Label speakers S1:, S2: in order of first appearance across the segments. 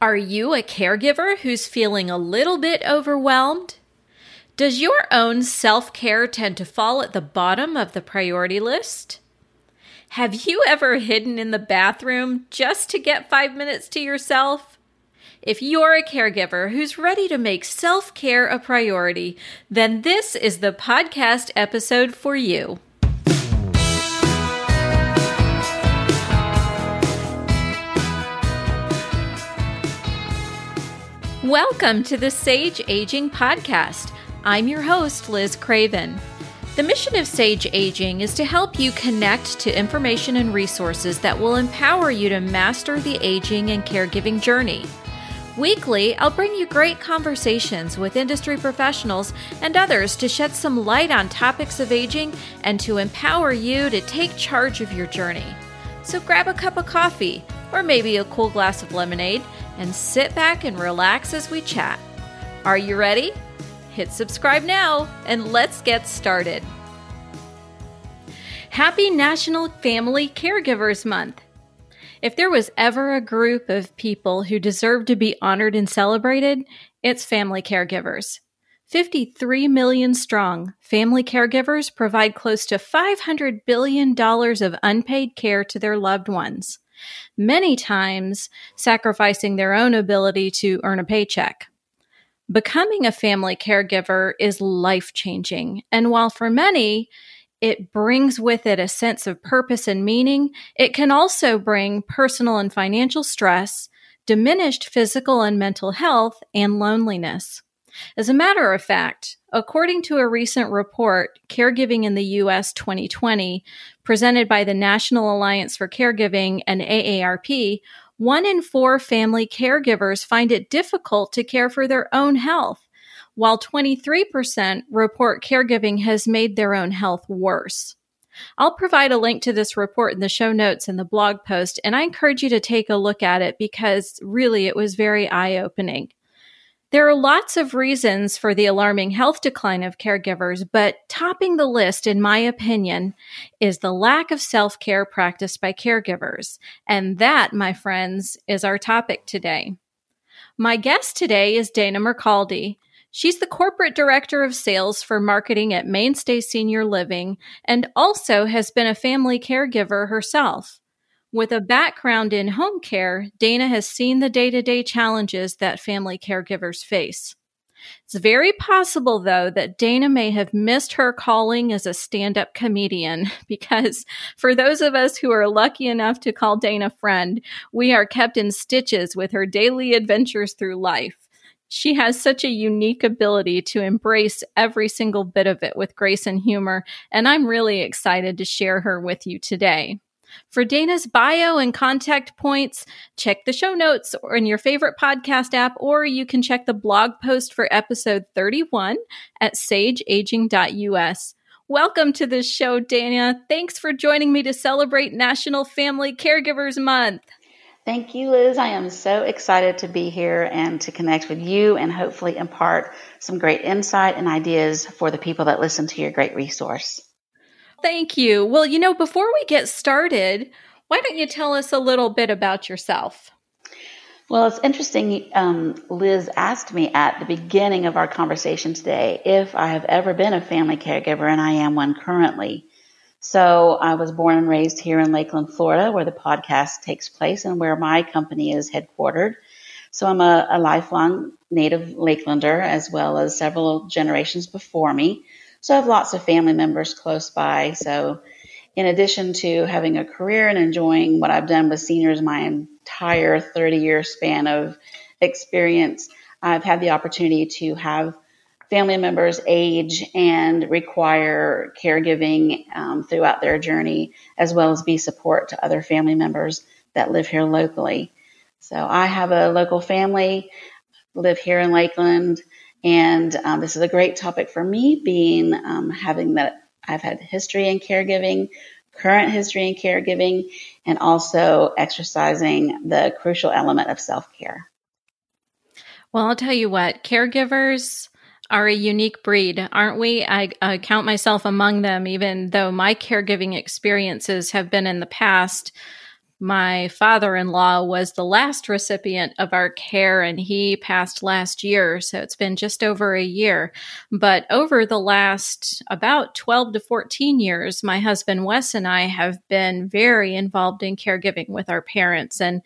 S1: Are you a caregiver who's feeling a little bit overwhelmed? Does your own self care tend to fall at the bottom of the priority list? Have you ever hidden in the bathroom just to get five minutes to yourself? If you're a caregiver who's ready to make self care a priority, then this is the podcast episode for you. Welcome to the Sage Aging Podcast. I'm your host, Liz Craven. The mission of Sage Aging is to help you connect to information and resources that will empower you to master the aging and caregiving journey. Weekly, I'll bring you great conversations with industry professionals and others to shed some light on topics of aging and to empower you to take charge of your journey. So grab a cup of coffee or maybe a cool glass of lemonade and sit back and relax as we chat. Are you ready? Hit subscribe now and let's get started. Happy National Family Caregivers Month. If there was ever a group of people who deserve to be honored and celebrated, it's family caregivers. 53 million strong, family caregivers provide close to $500 billion of unpaid care to their loved ones many times sacrificing their own ability to earn a paycheck. Becoming a family caregiver is life changing. And while for many, it brings with it a sense of purpose and meaning, it can also bring personal and financial stress, diminished physical and mental health, and loneliness. As a matter of fact, according to a recent report, Caregiving in the U.S. 2020, presented by the National Alliance for Caregiving and AARP, one in four family caregivers find it difficult to care for their own health, while 23% report caregiving has made their own health worse. I'll provide a link to this report in the show notes in the blog post, and I encourage you to take a look at it because really it was very eye opening. There are lots of reasons for the alarming health decline of caregivers, but topping the list, in my opinion, is the lack of self care practiced by caregivers. And that, my friends, is our topic today. My guest today is Dana Mercaldi. She's the corporate director of sales for marketing at Mainstay Senior Living and also has been a family caregiver herself. With a background in home care, Dana has seen the day to day challenges that family caregivers face. It's very possible, though, that Dana may have missed her calling as a stand up comedian because for those of us who are lucky enough to call Dana friend, we are kept in stitches with her daily adventures through life. She has such a unique ability to embrace every single bit of it with grace and humor, and I'm really excited to share her with you today. For Dana's bio and contact points, check the show notes or in your favorite podcast app, or you can check the blog post for episode 31 at sageaging.us. Welcome to the show, Dana. Thanks for joining me to celebrate National Family Caregivers Month.
S2: Thank you, Liz. I am so excited to be here and to connect with you and hopefully impart some great insight and ideas for the people that listen to your great resource.
S1: Thank you. Well, you know, before we get started, why don't you tell us a little bit about yourself?
S2: Well, it's interesting. Um, Liz asked me at the beginning of our conversation today if I have ever been a family caregiver, and I am one currently. So I was born and raised here in Lakeland, Florida, where the podcast takes place and where my company is headquartered. So I'm a, a lifelong native Lakelander, as well as several generations before me. So I have lots of family members close by. So in addition to having a career and enjoying what I've done with seniors my entire 30 year span of experience, I've had the opportunity to have family members age and require caregiving um, throughout their journey, as well as be support to other family members that live here locally. So I have a local family, live here in Lakeland, and um, this is a great topic for me, being um, having that I've had history in caregiving, current history in caregiving, and also exercising the crucial element of self care.
S1: Well, I'll tell you what, caregivers are a unique breed, aren't we? I, I, count myself among them, even though my caregiving experiences have been in the past My father in law was the last recipient of our care and he passed last year. So it's been just over a year. But over the last about 12 to 14 years, my husband Wes and I have been very involved in caregiving with our parents. And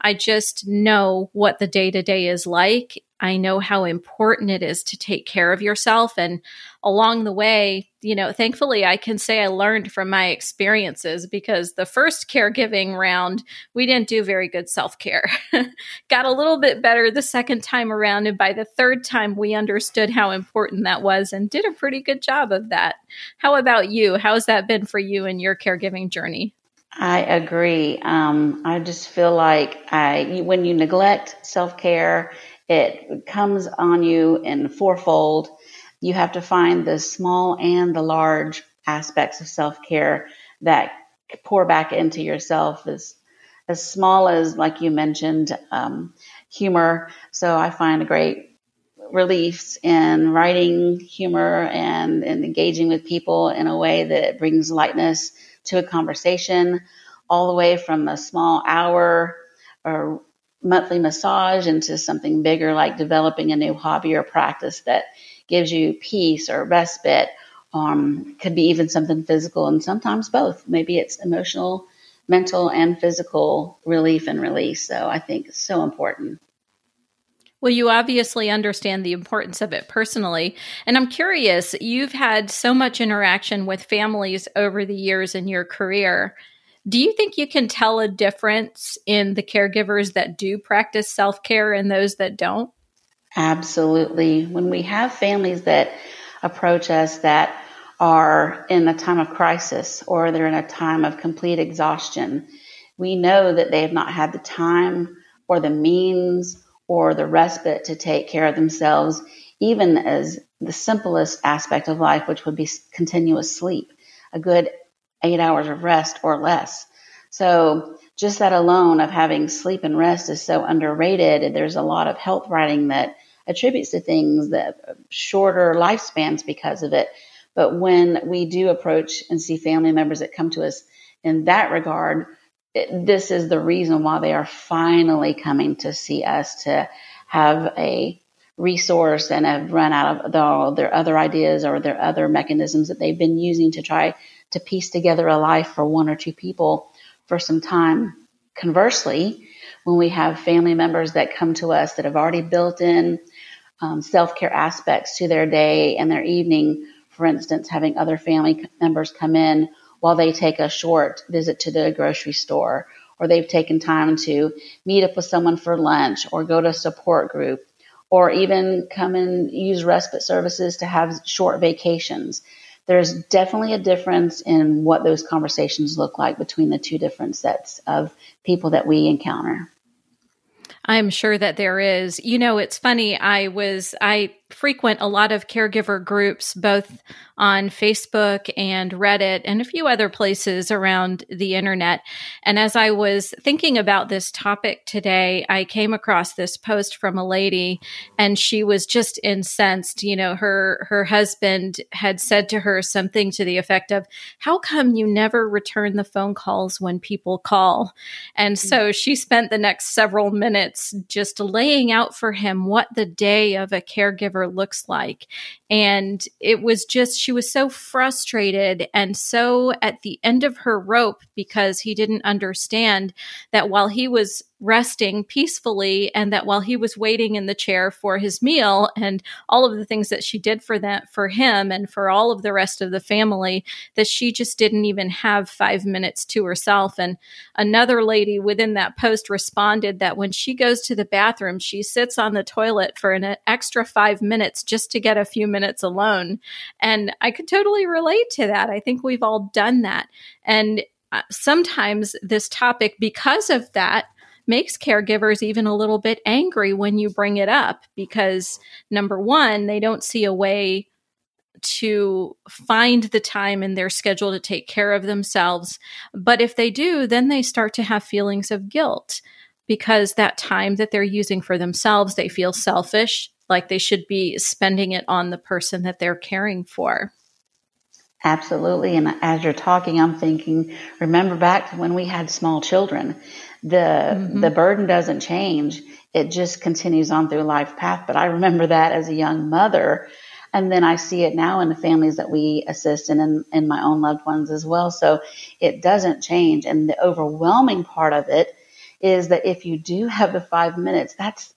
S1: I just know what the day to day is like. I know how important it is to take care of yourself. And along the way, you know, thankfully, I can say I learned from my experiences because the first caregiving round, we didn't do very good self care. Got a little bit better the second time around. And by the third time, we understood how important that was and did a pretty good job of that. How about you? How's that been for you in your caregiving journey?
S2: I agree. Um, I just feel like I, when you neglect self care, it comes on you in fourfold. You have to find the small and the large aspects of self care that pour back into yourself as as small as, like you mentioned, um, humor. So I find a great reliefs in writing humor and, and engaging with people in a way that brings lightness to a conversation, all the way from a small hour or monthly massage into something bigger like developing a new hobby or practice that gives you peace or respite. Um, could be even something physical and sometimes both. Maybe it's emotional, mental, and physical relief and release. So I think it's so important.
S1: Well, you obviously understand the importance of it personally. And I'm curious, you've had so much interaction with families over the years in your career. Do you think you can tell a difference in the caregivers that do practice self care and those that don't?
S2: Absolutely. When we have families that approach us that are in a time of crisis or they're in a time of complete exhaustion, we know that they have not had the time or the means or the respite to take care of themselves, even as the simplest aspect of life, which would be continuous sleep, a good eight hours of rest or less. So just that alone of having sleep and rest is so underrated. There's a lot of health writing that attributes to things that shorter lifespans because of it. But when we do approach and see family members that come to us in that regard, this is the reason why they are finally coming to see us to have a resource and have run out of their, their other ideas or their other mechanisms that they've been using to try to piece together a life for one or two people for some time. Conversely, when we have family members that come to us that have already built in um, self care aspects to their day and their evening, for instance, having other family members come in while they take a short visit to the grocery store, or they've taken time to meet up with someone for lunch, or go to a support group, or even come and use respite services to have short vacations. There's definitely a difference in what those conversations look like between the two different sets of people that we encounter.
S1: I'm sure that there is. You know, it's funny. I was, I frequent a lot of caregiver groups, both on Facebook and Reddit and a few other places around the internet. And as I was thinking about this topic today, I came across this post from a lady and she was just incensed. You know, her, her husband had said to her something to the effect of, how come you never return the phone calls when people call? And so mm. she spent the next several minutes just laying out for him what the day of a caregiver looks like. And it was just, she was so frustrated and so at the end of her rope because he didn't understand that while he was resting peacefully and that while he was waiting in the chair for his meal and all of the things that she did for that for him and for all of the rest of the family that she just didn't even have 5 minutes to herself and another lady within that post responded that when she goes to the bathroom she sits on the toilet for an extra 5 minutes just to get a few minutes alone. And I could totally relate to that. I think we've all done that. And uh, sometimes this topic because of that makes caregivers even a little bit angry when you bring it up because number one, they don't see a way to find the time in their schedule to take care of themselves. But if they do, then they start to have feelings of guilt because that time that they're using for themselves, they feel selfish, like they should be spending it on the person that they're caring for.
S2: Absolutely. And as you're talking, I'm thinking, remember back to when we had small children. The mm-hmm. the burden doesn't change. It just continues on through life path. But I remember that as a young mother. And then I see it now in the families that we assist and in, in my own loved ones as well. So it doesn't change. And the overwhelming part of it is that if you do have the five minutes, that's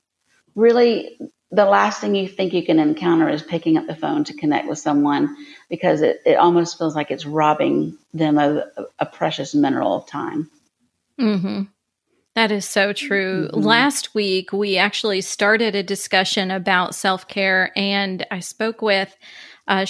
S2: really the last thing you think you can encounter is picking up the phone to connect with someone because it, it almost feels like it's robbing them of a precious mineral of time.
S1: Mm-hmm. That is so true. Mm-hmm. Last week, we actually started a discussion about self care, and I spoke with uh,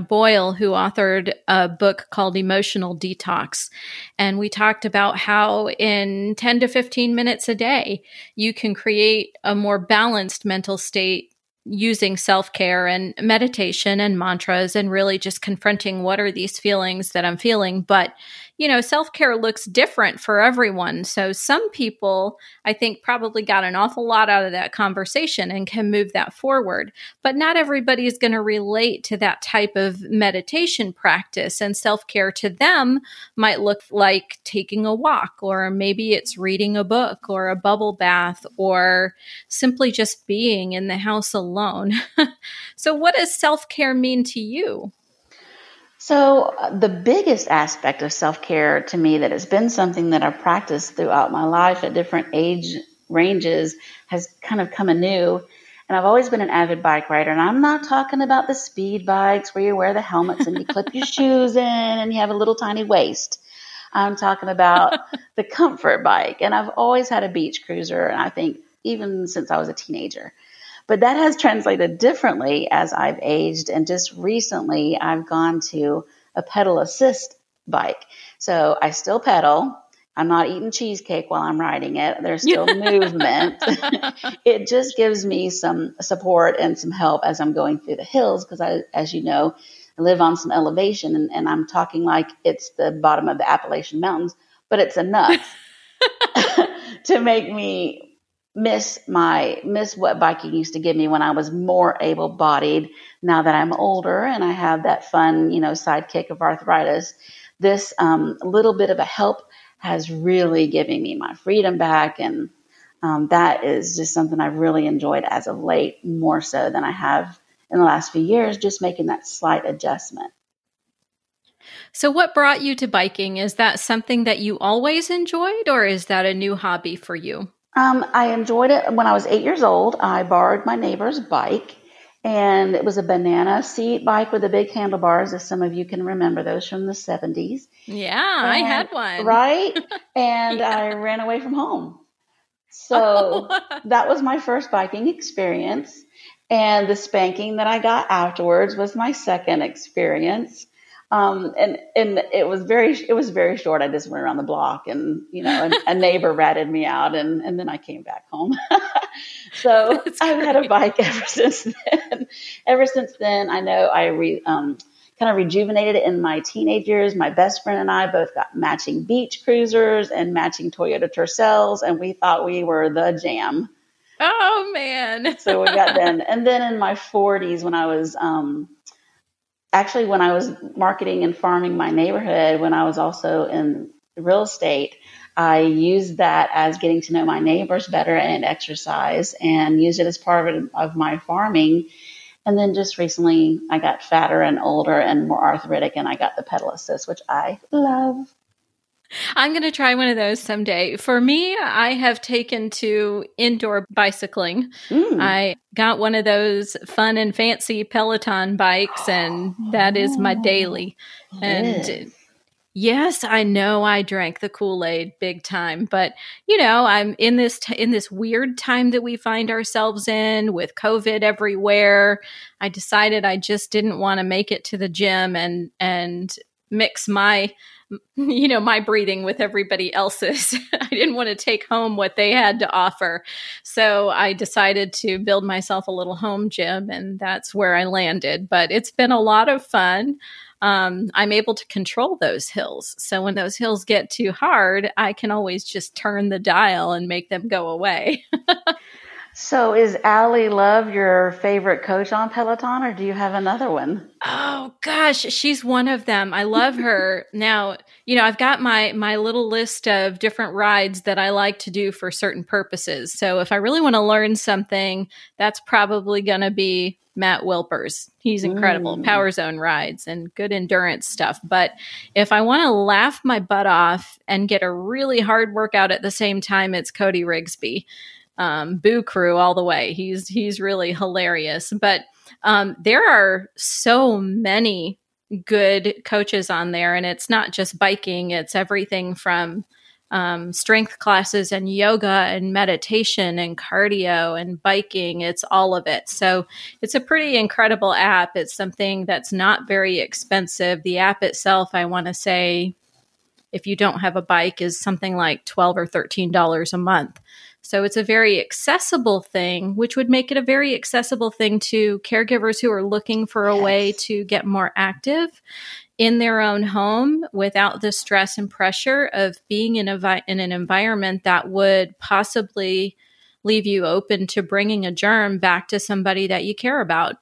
S1: Boyle, who authored a book called Emotional Detox. And we talked about how in 10 to 15 minutes a day, you can create a more balanced mental state using self care and meditation and mantras and really just confronting what are these feelings that I'm feeling. But you know, self care looks different for everyone. So some people, I think, probably got an awful lot out of that conversation and can move that forward. But not everybody is going to relate to that type of meditation practice. And self care to them might look like taking a walk, or maybe it's reading a book, or a bubble bath, or simply just being in the house alone. so, what does self care mean to you?
S2: So, uh, the biggest aspect of self care to me that has been something that I've practiced throughout my life at different age ranges has kind of come anew. And I've always been an avid bike rider. And I'm not talking about the speed bikes where you wear the helmets and you clip your shoes in and you have a little tiny waist. I'm talking about the comfort bike. And I've always had a beach cruiser. And I think even since I was a teenager. But that has translated differently as I've aged. And just recently, I've gone to a pedal assist bike. So I still pedal. I'm not eating cheesecake while I'm riding it. There's still movement. it just gives me some support and some help as I'm going through the hills because I, as you know, I live on some elevation and, and I'm talking like it's the bottom of the Appalachian Mountains, but it's enough to make me miss my miss what biking used to give me when I was more able bodied. Now that I'm older and I have that fun, you know, sidekick of arthritis, this um, little bit of a help has really given me my freedom back, and um, that is just something I've really enjoyed as of late, more so than I have in the last few years. Just making that slight adjustment.
S1: So, what brought you to biking? Is that something that you always enjoyed, or is that a new hobby for you?
S2: Um, I enjoyed it when I was eight years old. I borrowed my neighbor's bike, and it was a banana seat bike with the big handlebars, as some of you can remember those from the 70s.
S1: Yeah, and, I had one.
S2: Right? And yeah. I ran away from home. So that was my first biking experience. And the spanking that I got afterwards was my second experience. Um, and, and it was very, it was very short. I just went around the block and, you know, a neighbor ratted me out and, and then I came back home. so I've had a bike ever since then. ever since then, I know I re, um, kind of rejuvenated it in my teenage years. My best friend and I both got matching beach cruisers and matching Toyota Tercels and we thought we were the jam.
S1: Oh man.
S2: so we got then, and then in my forties when I was, um, actually when I was marketing and farming my neighborhood, when I was also in real estate, I used that as getting to know my neighbors better and exercise and used it as part of, of my farming. And then just recently I got fatter and older and more arthritic and I got the pedal assist, which I love.
S1: I'm going to try one of those someday. For me, I have taken to indoor bicycling. Mm. I got one of those fun and fancy Peloton bikes, and that is my daily. And yes, I know I drank the Kool Aid big time, but you know, I'm in this t- in this weird time that we find ourselves in with COVID everywhere. I decided I just didn't want to make it to the gym and and mix my you know my breathing with everybody else's. I didn't want to take home what they had to offer. So i decided to build myself a little home gym and that's where i landed. But it's been a lot of fun. Um, i'm able to control those hills. So when those hills get too hard i can always just turn the dial and make them go away
S2: So, is Ally Love your favorite coach on Peloton, or do you have another one?
S1: Oh gosh, she's one of them. I love her. now, you know, I've got my my little list of different rides that I like to do for certain purposes. So, if I really want to learn something, that's probably going to be Matt Wilpers. He's incredible. Mm. Power zone rides and good endurance stuff. But if I want to laugh my butt off and get a really hard workout at the same time, it's Cody Rigsby um, Boo Crew all the way. He's he's really hilarious. But um, there are so many good coaches on there, and it's not just biking; it's everything from um, strength classes and yoga and meditation and cardio and biking. It's all of it. So it's a pretty incredible app. It's something that's not very expensive. The app itself, I want to say, if you don't have a bike, is something like twelve or thirteen dollars a month. So it's a very accessible thing, which would make it a very accessible thing to caregivers who are looking for a yes. way to get more active in their own home without the stress and pressure of being in, a, in an environment that would possibly leave you open to bringing a germ back to somebody that you care about.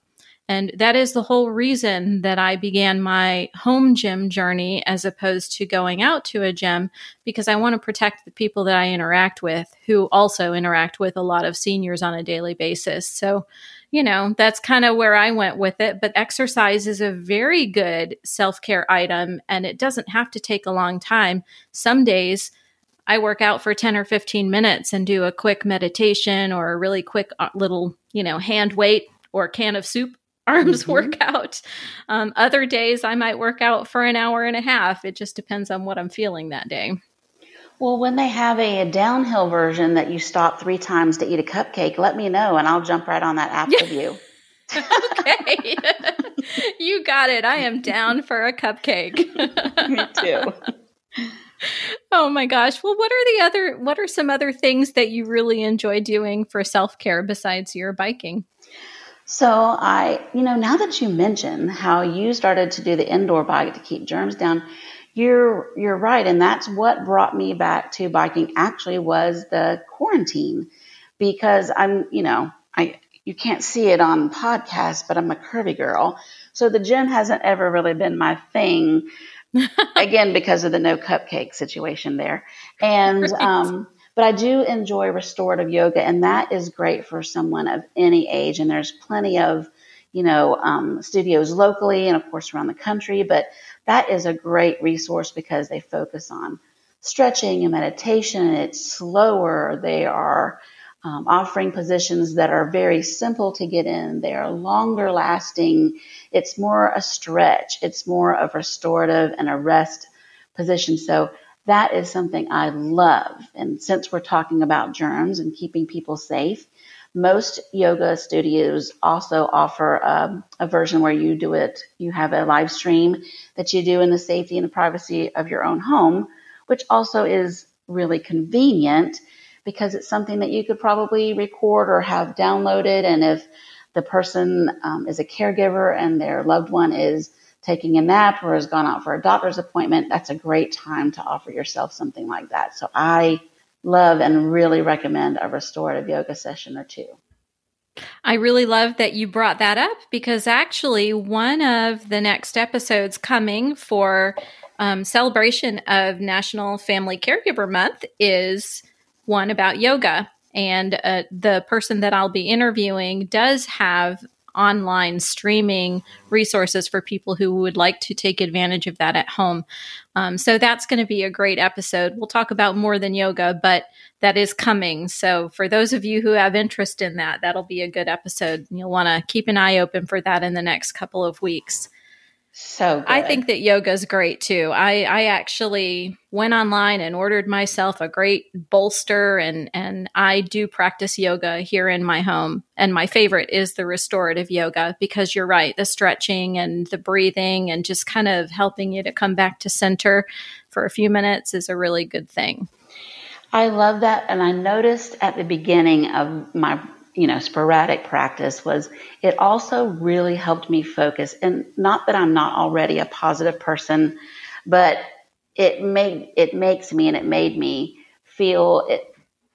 S1: And that is the whole reason that I began my home gym journey as opposed to going out to a gym because I want to protect the people that I interact with who also interact with a lot of seniors on a daily basis. So, you know, that's kind of where I went with it. But exercise is a very good self care item and it doesn't have to take a long time. Some days, I work out for 10 or 15 minutes and do a quick meditation or a really quick uh, little, you know, hand weight or can of soup arms mm-hmm. workout. Um, other days, I might work out for an hour and a half. It just depends on what I'm feeling that day.
S2: Well, when they have a, a, downhill version that you stop three times to eat a cupcake, let me know and I'll jump right on that app with you.
S1: okay. you got it. I am down for a cupcake.
S2: me too.
S1: Oh my gosh. Well, what are the other what are some other things that you really enjoy doing for self-care besides your biking?
S2: So I, you know, now that you mention how you started to do the indoor bike to keep germs down, you're you're right, and that's what brought me back to biking. Actually, was the quarantine because I'm, you know, I you can't see it on podcast, but I'm a curvy girl, so the gym hasn't ever really been my thing. again, because of the no cupcake situation there, and right. um but I do enjoy restorative yoga, and that is great for someone of any age. And there's plenty of, you know, um, studios locally and, of course, around the country. But that is a great resource because they focus on stretching and meditation. It's slower. They are um, offering positions that are very simple to get in. They are longer lasting. It's more a stretch. It's more of restorative and a rest position. So that is something I love. And since we're talking about germs and keeping people safe, most yoga studios also offer a, a, version where you do it, you have a live stream that you do in the safety and the privacy of your own home, which also is really convenient because it's something that you could probably record or have downloaded. And if the person um, is a caregiver and their loved one is taking a nap or has gone out for a doctor's appointment, that's a great time to offer yourself something like that. So I love and really recommend a restorative yoga session or two.
S1: I really love that you brought that up because actually, one of the next episodes coming for um, celebration of National Family Caregiver Month is one about yoga. And uh, the person that I'll be interviewing does have online streaming resources for people who would like to take advantage of that at home. Um, so that's going to be a great episode. We'll talk about more than yoga, but that is coming. So for those of you who have interest in that, that'll be a good episode. You'll want to keep an eye open for that in the next couple of weeks.
S2: So good.
S1: I think that yoga is great too. I, I actually went online and ordered myself a great bolster and and I do practice yoga here in my home. And my favorite is the restorative yoga because you're right, the stretching and the breathing and just kind of helping you to come back to center for a few minutes is a really good thing.
S2: I love that and I noticed at the beginning of my you know, sporadic practice was it also really helped me focus. And not that I'm not already a positive person, but it made, it makes me and it made me feel it,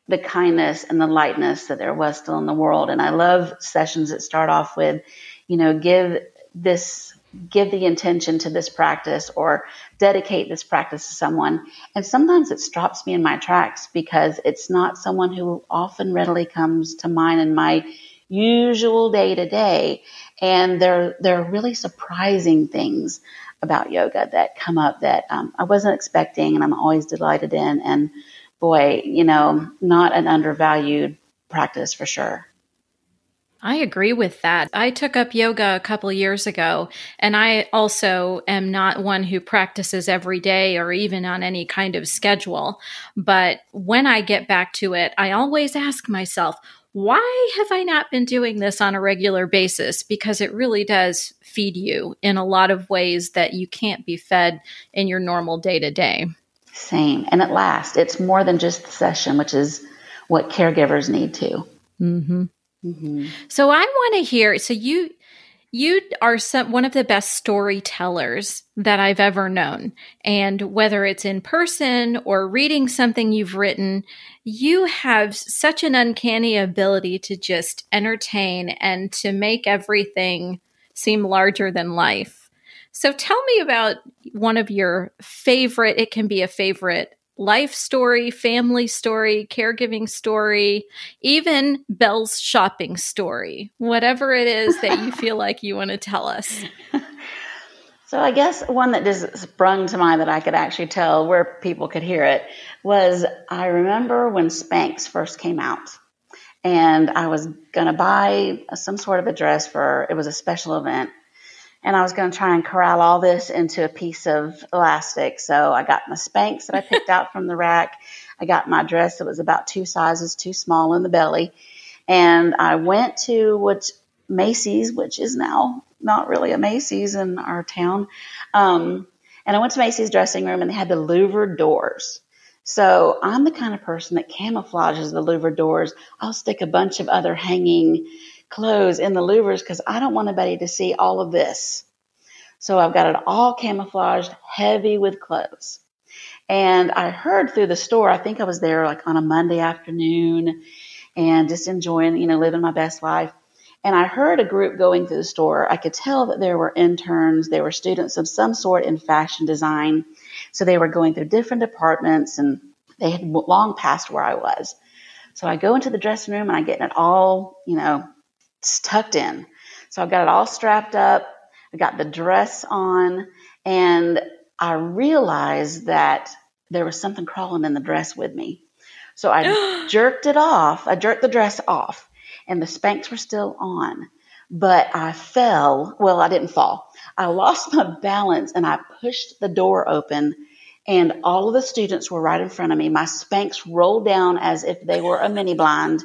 S2: the kindness and the lightness that there was still in the world. And I love sessions that start off with, you know, give this give the intention to this practice or dedicate this practice to someone. And sometimes it stops me in my tracks because it's not someone who often readily comes to mind in my usual day to day. And there, there are really surprising things about yoga that come up that um, I wasn't expecting and I'm always delighted in. And boy, you know, not an undervalued practice for sure.
S1: I agree with that. I took up yoga a couple years ago, and I also am not one who practices every day or even on any kind of schedule. But when I get back to it, I always ask myself, why have I not been doing this on a regular basis? Because it really does feed you in a lot of ways that you can't be fed in your normal day to day.
S2: Same. And at last, it's more than just the session, which is what caregivers need to.
S1: Mm-hmm. Mm-hmm. So I want to hear. So you you are some, one of the best storytellers that I've ever known, and whether it's in person or reading something you've written, you have such an uncanny ability to just entertain and to make everything seem larger than life. So tell me about one of your favorite. It can be a favorite life story, family story, caregiving story, even Belle's shopping story, whatever it is that you feel like you want to tell us.
S2: So I guess one that just sprung to mind that I could actually tell where people could hear it was I remember when Spanx first came out and I was going to buy some sort of a dress for it was a special event and I was going to try and corral all this into a piece of elastic. So I got my Spanx that I picked out from the rack. I got my dress that was about two sizes too small in the belly. And I went to which Macy's, which is now not really a Macy's in our town. Um, and I went to Macy's dressing room and they had the louvered doors. So I'm the kind of person that camouflages the louvered doors. I'll stick a bunch of other hanging clothes in the louvers because I don't want anybody to see all of this. So I've got it all camouflaged, heavy with clothes. And I heard through the store, I think I was there like on a Monday afternoon and just enjoying, you know, living my best life. And I heard a group going through the store. I could tell that there were interns, there were students of some sort in fashion design. So they were going through different departments and they had long passed where I was. So I go into the dressing room and I get it all, you know, tucked in. So I've got it all strapped up. I got the dress on and I realized that there was something crawling in the dress with me. So I jerked it off. I jerked the dress off and the Spanx were still on, but I fell. Well, I didn't fall. I lost my balance and I pushed the door open and all of the students were right in front of me. My Spanx rolled down as if they were a mini blind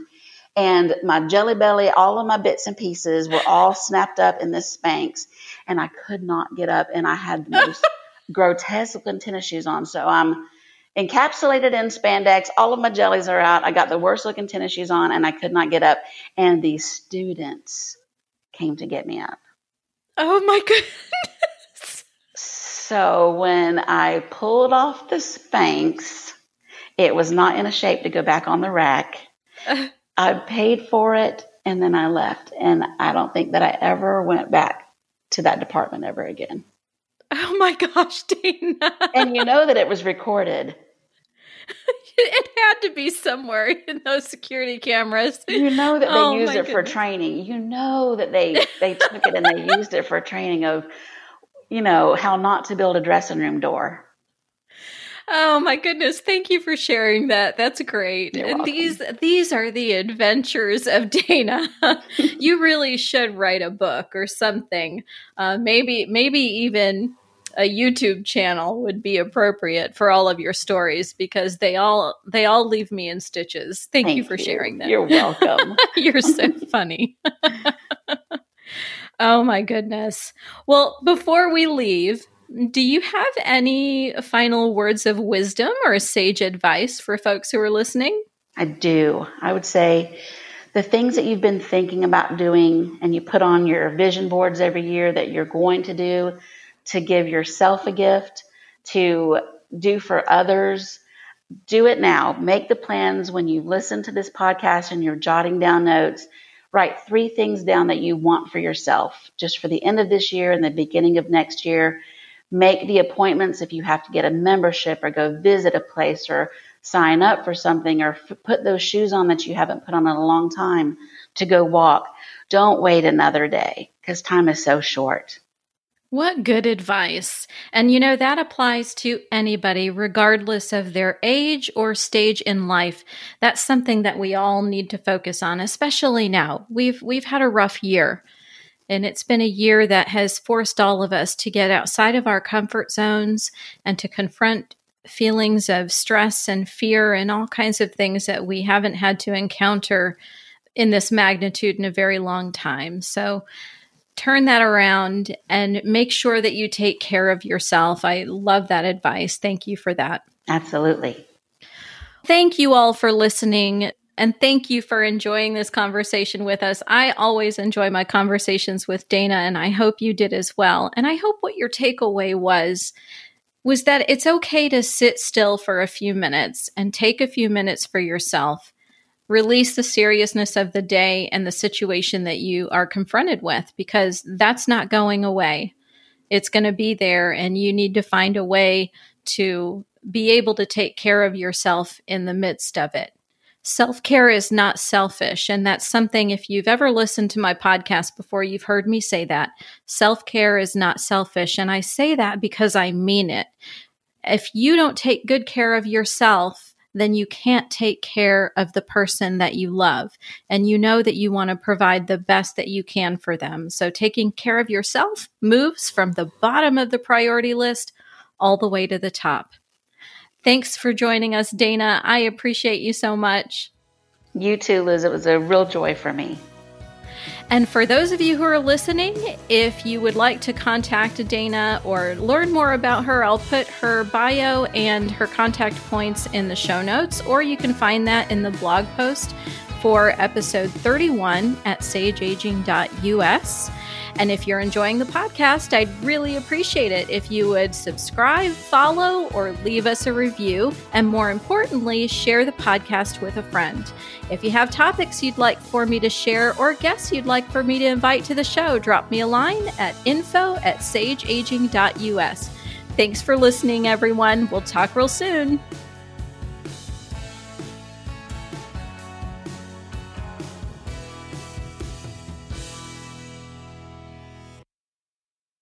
S2: and my jelly belly, all of my bits and pieces were all snapped up in this Spanx and I could not get up and I had the most grotesque looking tennis shoes on. So I'm encapsulated in spandex. All of my jellies are out. I got the worst looking tennis shoes on and I could not get up. And the students came to get me up.
S1: Oh my goodness.
S2: So when I pulled off the Spanx, it was not in a shape to go back on the rack. I paid for it and then I left. And I don't think that I ever went back to that department ever again.
S1: Oh my gosh, Dana.
S2: and you know that it was recorded.
S1: it had to be somewhere in those security cameras.
S2: You know that they oh used it goodness. for training. You know that they they took it and they used it for training of you know how not to build a dressing room door.
S1: Oh my goodness, thank you for sharing that. That's great.
S2: You're
S1: and
S2: welcome.
S1: these these are the adventures of Dana. you really should write a book or something. Uh, maybe maybe even a YouTube channel would be appropriate for all of your stories because they all they all leave me in stitches. Thank,
S2: Thank
S1: you for
S2: you.
S1: sharing them.
S2: You're welcome.
S1: You're so funny. oh my goodness. Well, before we leave, do you have any final words of wisdom or sage advice for folks who are listening?
S2: I do. I would say the things that you've been thinking about doing and you put on your vision boards every year that you're going to do to give yourself a gift, to do for others. do it now. Make the plans when you listen to this podcast and you're jotting down notes. Write three things down that you want for yourself just for the end of this year and the beginning of next year. Make the appointments if you have to get a membership or go visit a place or sign up for something or f- put those shoes on that you haven't put on in a long time to go walk. Don't wait another day because time is so short.
S1: What good advice. And you know, that applies to anybody, regardless of their age or stage in life. That's something that we all need to focus on, especially now. We've, we've had a rough year. And it's been a year that has forced all of us to get outside of our comfort zones and to confront feelings of stress and fear and all kinds of things that we haven't had to encounter in this magnitude in a very long time. So, turn that around and make sure that you take care of yourself. I love that advice. Thank you for that.
S2: Absolutely.
S1: Thank you all for listening. And thank you for enjoying this conversation with us. I always enjoy my conversations with Dana, and I hope you did as well. And I hope what your takeaway was was that it's okay to sit still for a few minutes and take a few minutes for yourself release the seriousness of the day and the situation that you are confronted with because that's not going away. It's going to be there, and you need to find a way to be able to take care of yourself in the midst of it. Self care is not selfish. And that's something, if you've ever listened to my podcast before, you've heard me say that. Self care is not selfish. And I say that because I mean it. If you don't take good care of yourself, then you can't take care of the person that you love. And you know that you want to provide the best that you can for them. So taking care of yourself moves from the bottom of the priority list all the way to the top. Thanks for joining us, Dana. I appreciate you so much.
S2: You too, Liz. It was a real joy for me.
S1: And for those of you who are listening, if you would like to contact Dana or learn more about her, I'll put her bio and her contact points in the show notes, or you can find that in the blog post for episode 31 at sageaging.us. And if you're enjoying the podcast, I'd really appreciate it if you would subscribe, follow, or leave us a review. And more importantly, share the podcast with a friend. If you have topics you'd like for me to share or guests you'd like for me to invite to the show, drop me a line at info at sageaging.us. Thanks for listening, everyone. We'll talk real soon.